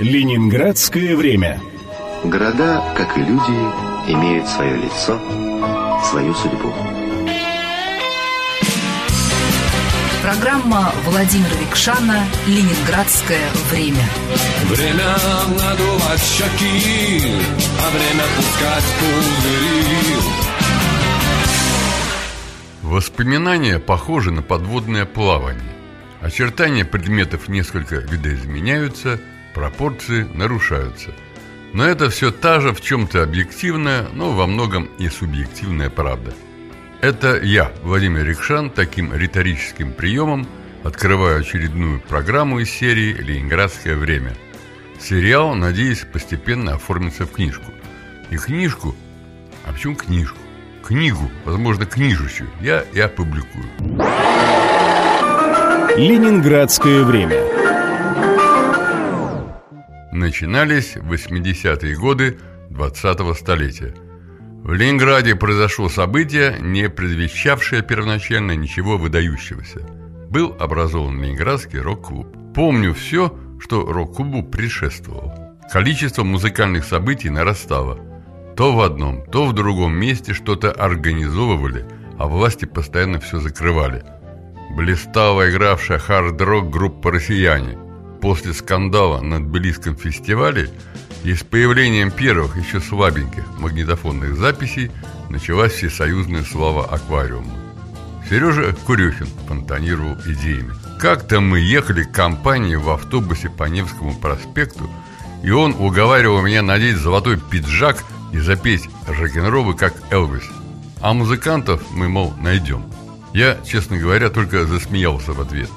Ленинградское время. Города, как и люди, имеют свое лицо, свою судьбу. Программа Владимира Викшана «Ленинградское время». Время надувать щеки, а время пускать пузыри. Воспоминания похожи на подводное плавание. Очертания предметов несколько видоизменяются, пропорции нарушаются. Но это все та же в чем-то объективная, но во многом и субъективная правда. Это я, Владимир Рикшан, таким риторическим приемом открываю очередную программу из серии «Ленинградское время». Сериал, надеюсь, постепенно оформится в книжку. И книжку... А почему книжку? Книгу, возможно, книжущую, я и опубликую. Ленинградское время. Начинались 80-е годы 20-го столетия. В Ленинграде произошло событие, не предвещавшее первоначально ничего выдающегося. Был образован Ленинградский рок-клуб. Помню все, что рок-клубу предшествовало. Количество музыкальных событий нарастало. То в одном, то в другом месте что-то организовывали, а власти постоянно все закрывали – блистала игравшая хард-рок группа «Россияне». После скандала на Тбилисском фестивале и с появлением первых, еще слабеньких магнитофонных записей началась всесоюзная слава аквариума. Сережа Курюхин фонтанировал идеями. Как-то мы ехали к компании в автобусе по Невскому проспекту, и он уговаривал меня надеть золотой пиджак и запеть рок-н-роллы, как Элвис. А музыкантов мы, мол, найдем. Я, честно говоря, только засмеялся в ответ.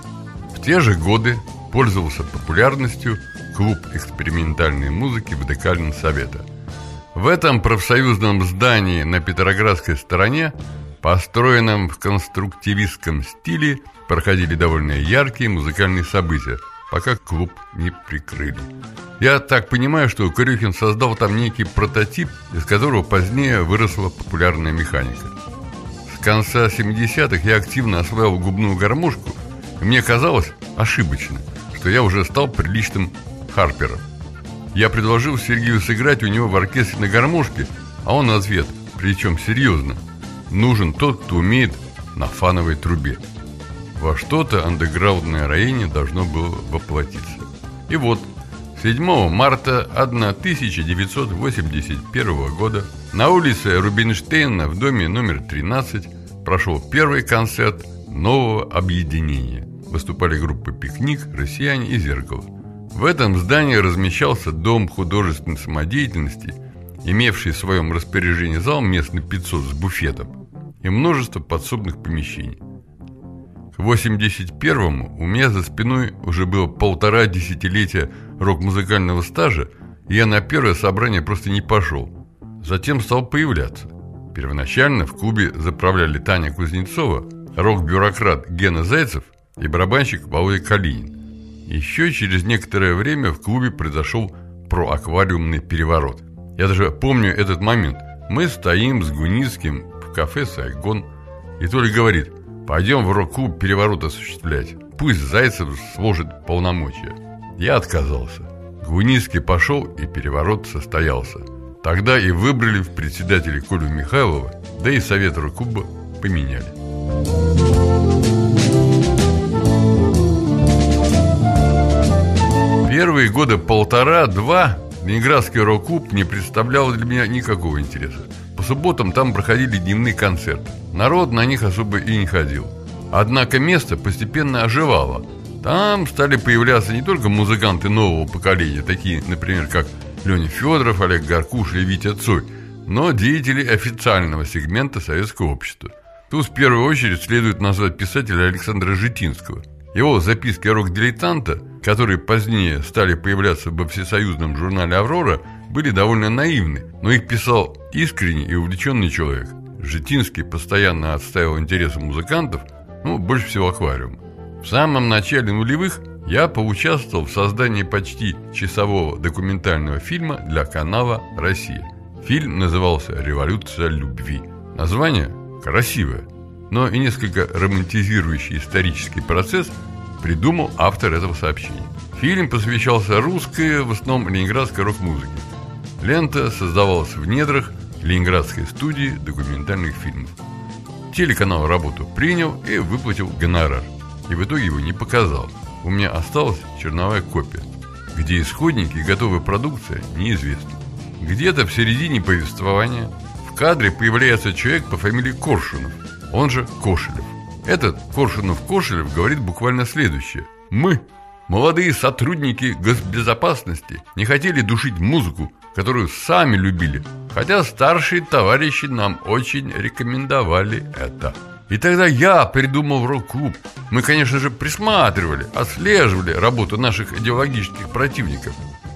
В те же годы пользовался популярностью клуб экспериментальной музыки ВДК Совета. В этом профсоюзном здании на Петроградской стороне, построенном в конструктивистском стиле, проходили довольно яркие музыкальные события, пока клуб не прикрыли. Я так понимаю, что Крюхин создал там некий прототип, из которого позднее выросла популярная механика конца 70-х я активно осваивал губную гармошку, и мне казалось ошибочно, что я уже стал приличным харпером. Я предложил Сергею сыграть у него в оркестре на гармошке, а он ответ, причем серьезно, нужен тот, кто умеет на фановой трубе. Во что-то андеграундное роение должно было воплотиться. И вот, 7 марта 1981 года на улице Рубинштейна в доме номер 13 прошел первый концерт нового объединения. Выступали группы «Пикник», «Россияне» и «Зеркало». В этом здании размещался Дом художественной самодеятельности, имевший в своем распоряжении зал местный 500 с буфетом и множество подсобных помещений. К 81-му у меня за спиной уже было полтора десятилетия рок-музыкального стажа, и я на первое собрание просто не пошел. Затем стал появляться. Первоначально в клубе заправляли Таня Кузнецова, рок-бюрократ Гена Зайцев и барабанщик Володя Калинин. Еще через некоторое время в клубе произошел проаквариумный переворот. Я даже помню этот момент. Мы стоим с Гуницким в кафе «Сайгон», и Толя говорит, пойдем в рок-клуб переворот осуществлять. Пусть Зайцев сложит полномочия. Я отказался. Гуницкий пошел, и переворот состоялся – Тогда и выбрали в председателе Колю Михайлова, да и Совет Рукуба поменяли. Первые года полтора-два Ленинградский рок-клуб не представлял для меня никакого интереса. По субботам там проходили дневные концерты. Народ на них особо и не ходил. Однако место постепенно оживало. Там стали появляться не только музыканты нового поколения, такие, например, как Леня Федоров, Олег Гаркуш и Витя Цой, но деятели официального сегмента советского общества. Тут в первую очередь следует назвать писателя Александра Житинского. Его записки рок-дилетанта, которые позднее стали появляться во всесоюзном журнале «Аврора», были довольно наивны, но их писал искренний и увлеченный человек. Житинский постоянно отстаивал интересы музыкантов, ну, больше всего аквариум. В самом начале нулевых я поучаствовал в создании почти часового документального фильма для канала «Россия». Фильм назывался «Революция любви». Название красивое, но и несколько романтизирующий исторический процесс придумал автор этого сообщения. Фильм посвящался русской, в основном ленинградской рок-музыке. Лента создавалась в недрах Ленинградской студии документальных фильмов. Телеканал работу принял и выплатил гонорар. И в итоге его не показал. У меня осталась черновая копия. Где исходники и готовая продукция, неизвестно. Где-то в середине повествования в кадре появляется человек по фамилии Коршунов, он же Кошелев. Этот Коршунов-Кошелев говорит буквально следующее. «Мы, молодые сотрудники госбезопасности, не хотели душить музыку, которую сами любили, хотя старшие товарищи нам очень рекомендовали это». И тогда я придумал рок-клуб. Мы, конечно же, присматривали, отслеживали работу наших идеологических противников.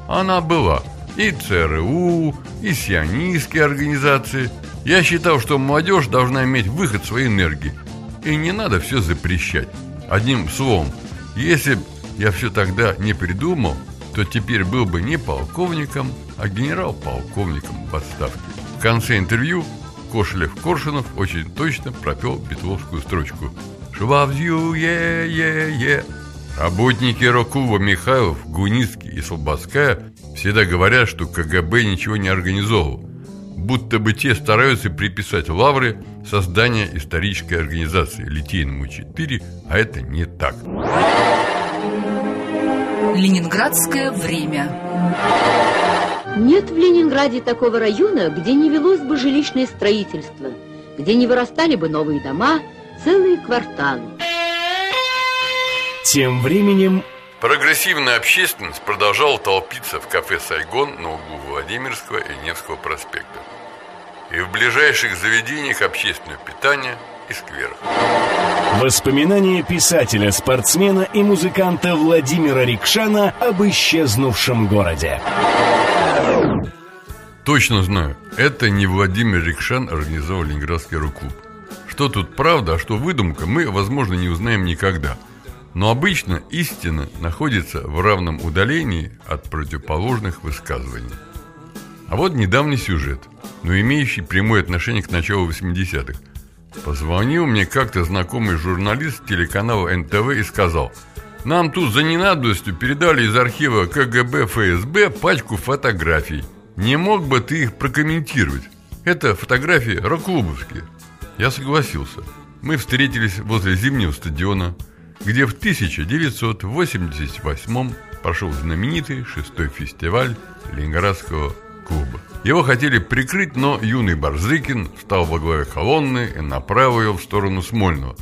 Она была и ЦРУ, и сионистские организации. Я считал, что молодежь должна иметь выход своей энергии – и не надо все запрещать. Одним словом, если б я все тогда не придумал, то теперь был бы не полковником, а генерал-полковником в отставке. В конце интервью Кошелев-Коршунов очень точно пропел бетловскую строчку «Швавзю, е-е-е». Работники рок-клуба Михайлов, Гуницкий и Слободская всегда говорят, что КГБ ничего не организовывал будто бы те стараются приписать лавры создания исторической организации Литейному 4, а это не так. Ленинградское время. Нет в Ленинграде такого района, где не велось бы жилищное строительство, где не вырастали бы новые дома, целые кварталы. Тем временем Прогрессивная общественность продолжала толпиться в кафе «Сайгон» на углу Владимирского и Невского проспекта и в ближайших заведениях общественного питания и скверах. Воспоминания писателя, спортсмена и музыканта Владимира Рикшана об исчезнувшем городе. Точно знаю, это не Владимир Рикшан организовал Ленинградский рок-клуб. Что тут правда, а что выдумка, мы, возможно, не узнаем никогда. Но обычно истина находится в равном удалении от противоположных высказываний. А вот недавний сюжет – но имеющий прямое отношение к началу 80-х. Позвонил мне как-то знакомый журналист телеканала НТВ и сказал, «Нам тут за ненадобностью передали из архива КГБ ФСБ пачку фотографий. Не мог бы ты их прокомментировать? Это фотографии рок-клубовские». Я согласился. Мы встретились возле зимнего стадиона, где в 1988 прошел знаменитый шестой фестиваль Ленинградского клуба. Его хотели прикрыть, но юный Барзыкин встал во главе колонны и направил ее в сторону Смольного.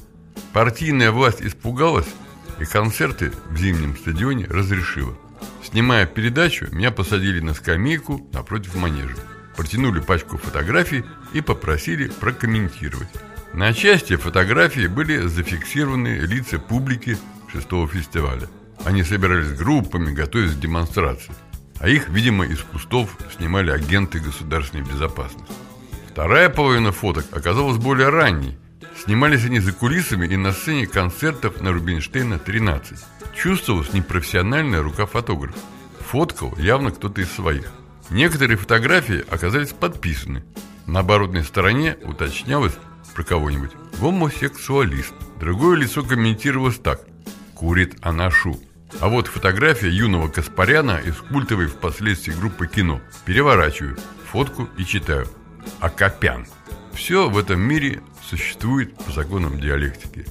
Партийная власть испугалась, и концерты в зимнем стадионе разрешила. Снимая передачу, меня посадили на скамейку напротив манежа. Протянули пачку фотографий и попросили прокомментировать. На части фотографии были зафиксированы лица публики шестого фестиваля. Они собирались группами, готовясь к демонстрации а их, видимо, из кустов снимали агенты государственной безопасности. Вторая половина фоток оказалась более ранней. Снимались они за кулисами и на сцене концертов на Рубинштейна 13. Чувствовалась непрофессиональная рука фотографа. Фоткал явно кто-то из своих. Некоторые фотографии оказались подписаны. На оборотной стороне уточнялось про кого-нибудь «гомосексуалист». Другое лицо комментировалось так «курит анашу». А вот фотография юного Каспаряна из культовой впоследствии группы кино. Переворачиваю фотку и читаю. Акопян. Все в этом мире существует по законам диалектики.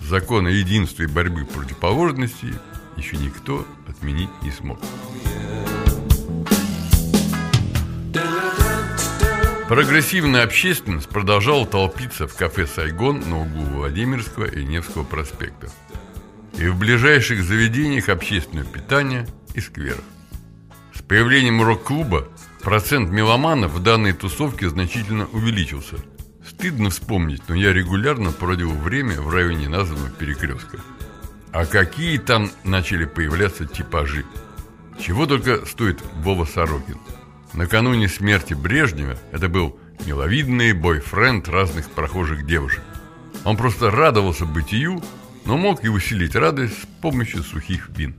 Законы единства и борьбы противоположностей еще никто отменить не смог. Прогрессивная общественность продолжала толпиться в кафе «Сайгон» на углу Владимирского и Невского проспектов и в ближайших заведениях общественного питания и скверах. С появлением рок-клуба процент меломанов в данной тусовке значительно увеличился. Стыдно вспомнить, но я регулярно проводил время в районе названного перекрестка. А какие там начали появляться типажи? Чего только стоит Вова Сорокин. Накануне смерти Брежнева это был миловидный бойфренд разных прохожих девушек. Он просто радовался бытию но мог и усилить радость с помощью сухих вин.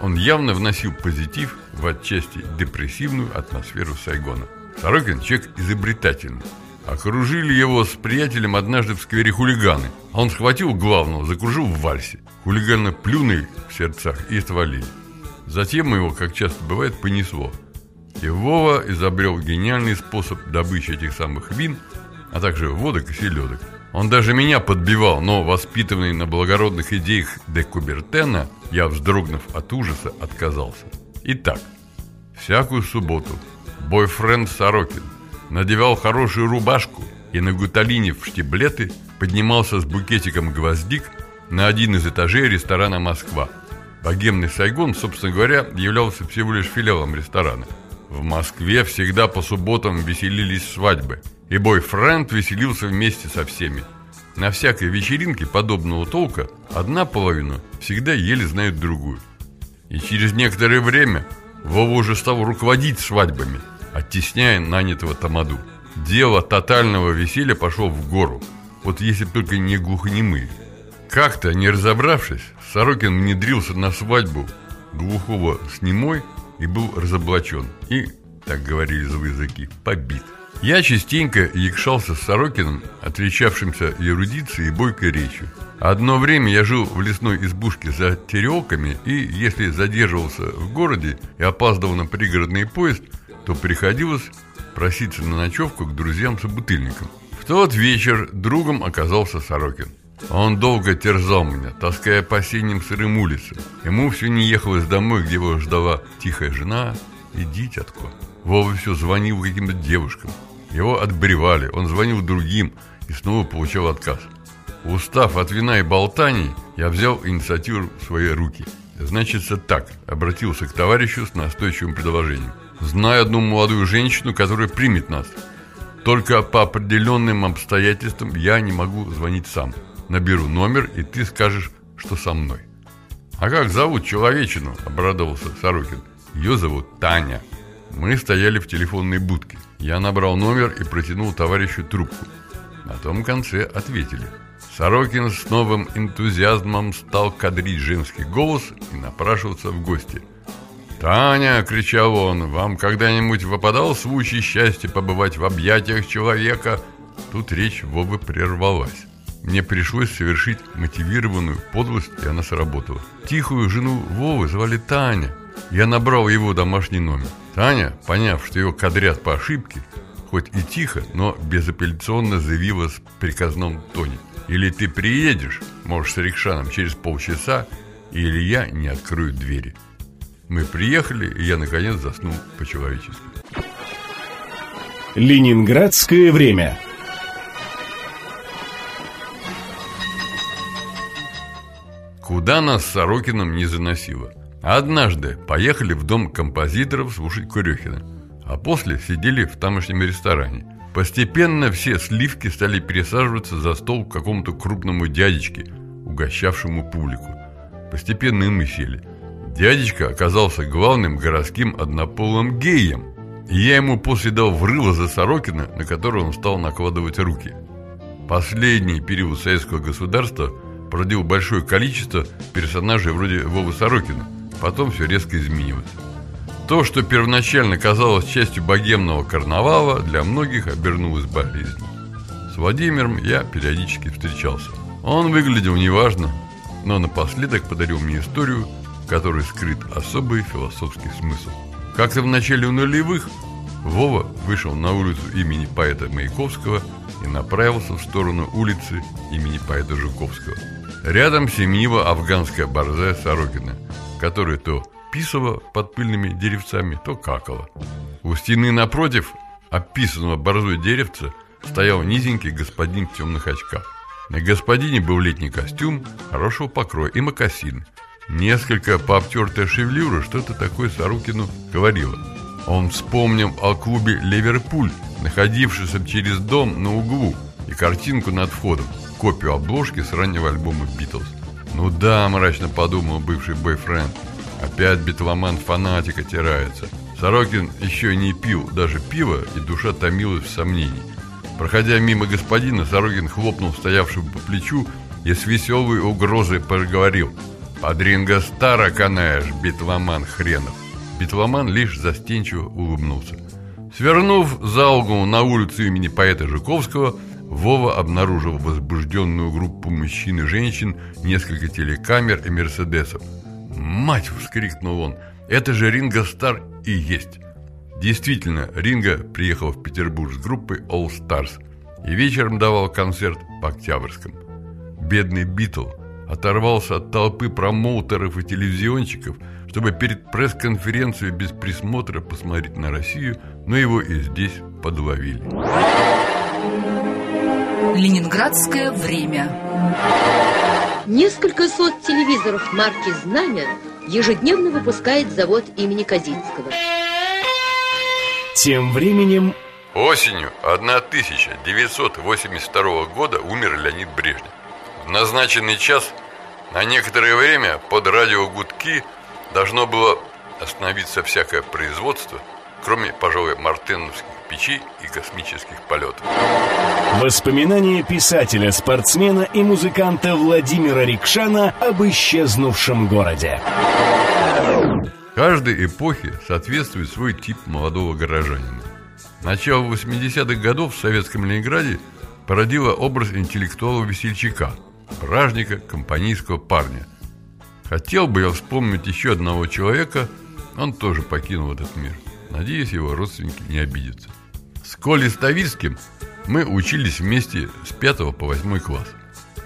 Он явно вносил позитив в отчасти депрессивную атмосферу Сайгона. Сорокин человек изобретательный. Окружили его с приятелем однажды в сквере хулиганы. А он схватил главного, закружил в вальсе. Хулиганы плюнули в сердцах и отвалили. Затем его, как часто бывает, понесло. И Вова изобрел гениальный способ добычи этих самых вин, а также водок и селедок. Он даже меня подбивал, но, воспитанный на благородных идеях де Кубертена, я, вздрогнув от ужаса, отказался. Итак, всякую субботу бойфренд Сорокин надевал хорошую рубашку и на гуталине в штиблеты поднимался с букетиком гвоздик на один из этажей ресторана «Москва». Богемный Сайгон, собственно говоря, являлся всего лишь филиалом ресторана. В Москве всегда по субботам веселились свадьбы, и бойфренд веселился вместе со всеми. На всякой вечеринке подобного толка одна половина всегда еле знает другую. И через некоторое время Вова уже стал руководить свадьбами, оттесняя нанятого тамаду. Дело тотального веселья пошло в гору. Вот если только не глухонемые. Как-то, не разобравшись, Сорокин внедрился на свадьбу глухого с немой и был разоблачен. И, так говорили языки, побит. Я частенько якшался с Сорокиным, отличавшимся эрудицией и бойкой речью. Одно время я жил в лесной избушке за терелками, и если задерживался в городе и опаздывал на пригородный поезд, то приходилось проситься на ночевку к друзьям-собутыльникам. В тот вечер другом оказался Сорокин. Он долго терзал меня, таская по осенним сырым улицам. Ему все не ехалось домой, где его ждала тихая жена и дитятко. Вова все звонил каким-то девушкам. Его отбревали, он звонил другим и снова получал отказ. Устав от вина и болтаний, я взял инициативу в свои руки. Значится так, обратился к товарищу с настойчивым предложением. Знаю одну молодую женщину, которая примет нас. Только по определенным обстоятельствам я не могу звонить сам наберу номер, и ты скажешь, что со мной. А как зовут человечину? Обрадовался Сорокин. Ее зовут Таня. Мы стояли в телефонной будке. Я набрал номер и протянул товарищу трубку. На том конце ответили. Сорокин с новым энтузиазмом стал кадрить женский голос и напрашиваться в гости. «Таня!» — кричал он. «Вам когда-нибудь выпадал случай счастья побывать в объятиях человека?» Тут речь Вовы прервалась. Мне пришлось совершить мотивированную подлость, и она сработала. Тихую жену Вовы звали Таня. Я набрал его домашний номер. Таня, поняв, что его кадрят по ошибке, хоть и тихо, но безапелляционно заявила в приказном тоне. Или ты приедешь, можешь с Рикшаном через полчаса, или я не открою двери. Мы приехали, и я наконец заснул по-человечески. Ленинградское время. Куда нас с Сорокиным не заносило. Однажды поехали в дом композиторов слушать Курехина, а после сидели в тамошнем ресторане. Постепенно все сливки стали пересаживаться за стол к какому-то крупному дядечке, угощавшему публику. Постепенно и мы сели. Дядечка оказался главным городским однополым геем. И я ему после дал врыва за Сорокина, на который он стал накладывать руки. Последний период советского государства – породил большое количество персонажей вроде Вовы Сорокина. Потом все резко изменилось. То, что первоначально казалось частью богемного карнавала, для многих обернулось болезнью. С Владимиром я периодически встречался. Он выглядел неважно, но напоследок подарил мне историю, в которой скрыт особый философский смысл. Как-то в начале нулевых Вова вышел на улицу имени поэта Маяковского и направился в сторону улицы имени поэта Жуковского – Рядом семьева афганская борзая Сорокина, которая то писала под пыльными деревцами, то какала. У стены напротив описанного борзой деревца стоял низенький господин в темных очках. На господине был летний костюм, хорошего покроя и мокасин. Несколько пообтертая шевелюра что-то такое Сорокину говорила. Он вспомнил о клубе «Ливерпуль», находившемся через дом на углу, и картинку над входом – копию обложки с раннего альбома «Битлз». «Ну да», – мрачно подумал бывший бойфренд, – «опять битломан фанатика тирается». Сорокин еще не пил даже пиво, и душа томилась в сомнении. Проходя мимо господина, Сорокин хлопнул стоявшего по плечу и с веселой угрозой проговорил «Подринга старо канаешь, битломан хренов». Битломан лишь застенчиво улыбнулся. Свернув за угол на улицу имени поэта Жуковского, Вова обнаружил возбужденную группу мужчин и женщин, несколько телекамер и мерседесов. «Мать!» — вскрикнул он. Это же Ринго Стар и есть. Действительно, Ринго приехал в Петербург с группой All Stars и вечером давал концерт по Октябрьском. Бедный Битл оторвался от толпы промоутеров и телевизионщиков, чтобы перед пресс-конференцией без присмотра посмотреть на Россию, но его и здесь подловили. Ленинградское время. Несколько сот телевизоров марки «Знамя» ежедневно выпускает завод имени Козинского. Тем временем Осенью 1982 года умер Леонид Брежнев. В назначенный час на некоторое время под радиогудки должно было остановиться всякое производство, кроме, пожалуй, мартеновских печей и космических полетов. воспоминания писателя, спортсмена и музыканта Владимира Рикшана об исчезнувшем городе. Каждой эпохе соответствует свой тип молодого горожанина. Начало 80-х годов в советском Ленинграде породило образ интеллектуала-весельчака, бражника, компанейского парня. Хотел бы я вспомнить еще одного человека, он тоже покинул этот мир. Надеюсь, его родственники не обидятся. С Колей Ставицким мы учились вместе с 5 по 8 класс.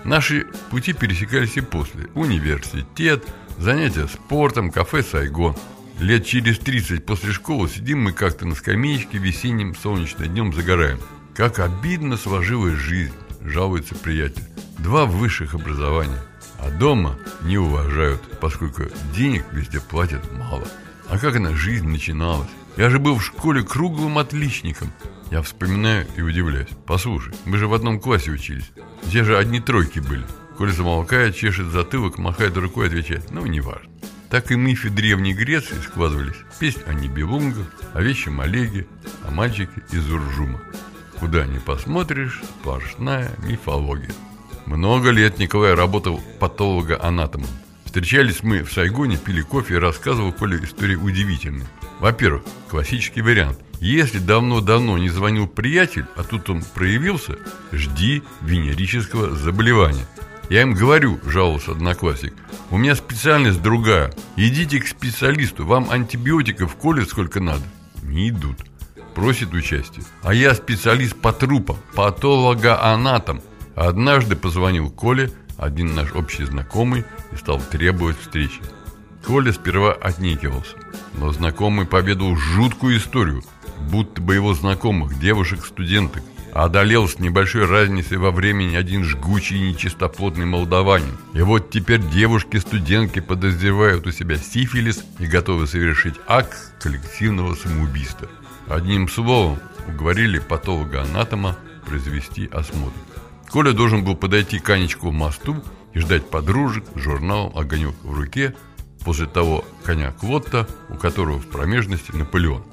Наши пути пересекались и после. Университет, занятия спортом, кафе «Сайгон». Лет через 30 после школы сидим мы как-то на скамеечке весенним солнечным днем загораем. Как обидно сложилась жизнь, жалуется приятель. Два высших образования, а дома не уважают, поскольку денег везде платят мало. А как она жизнь начиналась? Я же был в школе круглым отличником. Я вспоминаю и удивляюсь. Послушай, мы же в одном классе учились. Где же одни тройки были? Коля замолкает, чешет затылок, махает рукой, отвечает, ну, неважно. Так и мифы Древней Греции складывались. Песнь о Нибелунгах, о вещем Олеге, о мальчике из Уржума. Куда ни посмотришь, сплошная мифология. Много лет Николай работал патолого-анатомом. Встречались мы в Сайгоне, пили кофе и рассказывал Коля истории удивительные. Во-первых, классический вариант. Если давно-давно не звонил приятель, а тут он проявился, жди венерического заболевания. Я им говорю, жаловался одноклассник, у меня специальность другая. Идите к специалисту, вам антибиотиков колят сколько надо. Не идут. Просит участие. А я специалист по трупам, патологоанатом. Однажды позвонил Коле, один наш общий знакомый, и стал требовать встречи. Коля сперва отнекивался, но знакомый поведал жуткую историю, будто бы его знакомых, девушек-студенток, одолел с небольшой разницей во времени один жгучий и нечистоплотный молдаванин. И вот теперь девушки-студентки подозревают у себя сифилис и готовы совершить акт коллективного самоубийства. Одним словом, уговорили патолога-анатома произвести осмотр. Коля должен был подойти к Анечку мосту и ждать подружек с журналом «Огонек» в руке после того коня Клотта, у которого в промежности Наполеон.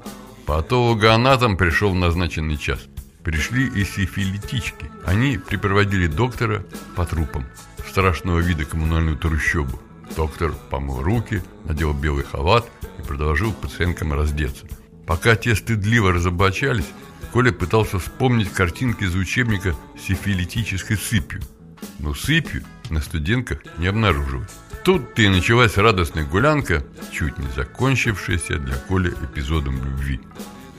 Патологоанатом пришел в назначенный час. Пришли и сифилитички. Они припроводили доктора по трупам страшного вида коммунальную трущобу. Доктор помыл руки, надел белый халат и предложил пациенткам раздеться. Пока те стыдливо разоблачались, Коля пытался вспомнить картинки из учебника с сифилитической сыпью. Но сыпью на студентках не обнаружилось. Тут-то и началась радостная гулянка, чуть не закончившаяся для Коли эпизодом любви.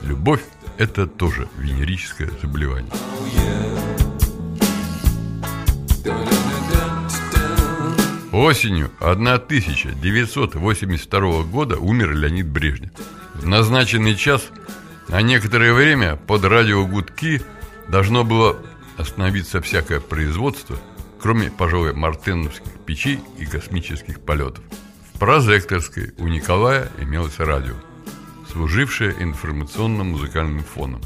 Любовь – это тоже венерическое заболевание. Осенью 1982 года умер Леонид Брежнев. В назначенный час на некоторое время под радиогудки должно было остановиться всякое производство, кроме, пожалуй, мартеновских печей и космических полетов. В прозекторской у Николая имелось радио, служившее информационно-музыкальным фоном.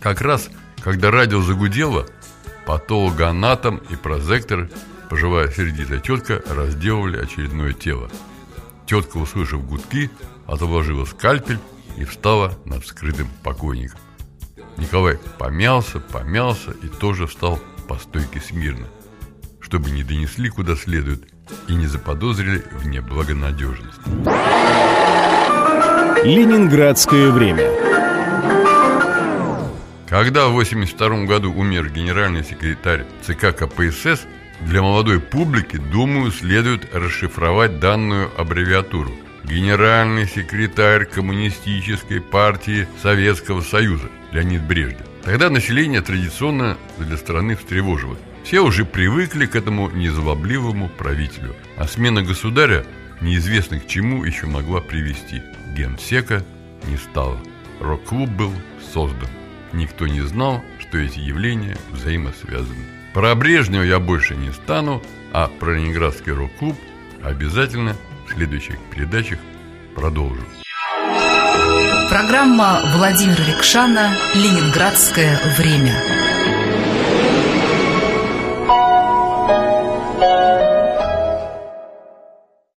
Как раз, когда радио загудело, патологоанатом и прозектор, пожилая сердитая тетка, разделывали очередное тело. Тетка, услышав гудки, отложила скальпель и встала над вскрытым покойником. Николай помялся, помялся и тоже встал по стойке смирно, чтобы не донесли куда следует и не заподозрили в неблагонадежности. Ленинградское время. Когда в 1982 году умер генеральный секретарь ЦК КПСС, для молодой публики, думаю, следует расшифровать данную аббревиатуру. генеральный секретарь Коммунистической партии Советского Союза Леонид Брежнев. Тогда население традиционно для страны встревожилось. Все уже привыкли к этому незлобливому правителю, а смена государя неизвестно к чему еще могла привести. Генсека не стало. Рок-клуб был создан. Никто не знал, что эти явления взаимосвязаны. Про Брежнева я больше не стану, а про Ленинградский рок-клуб обязательно в следующих передачах продолжу. Программа Владимира Рикшана «Ленинградское время».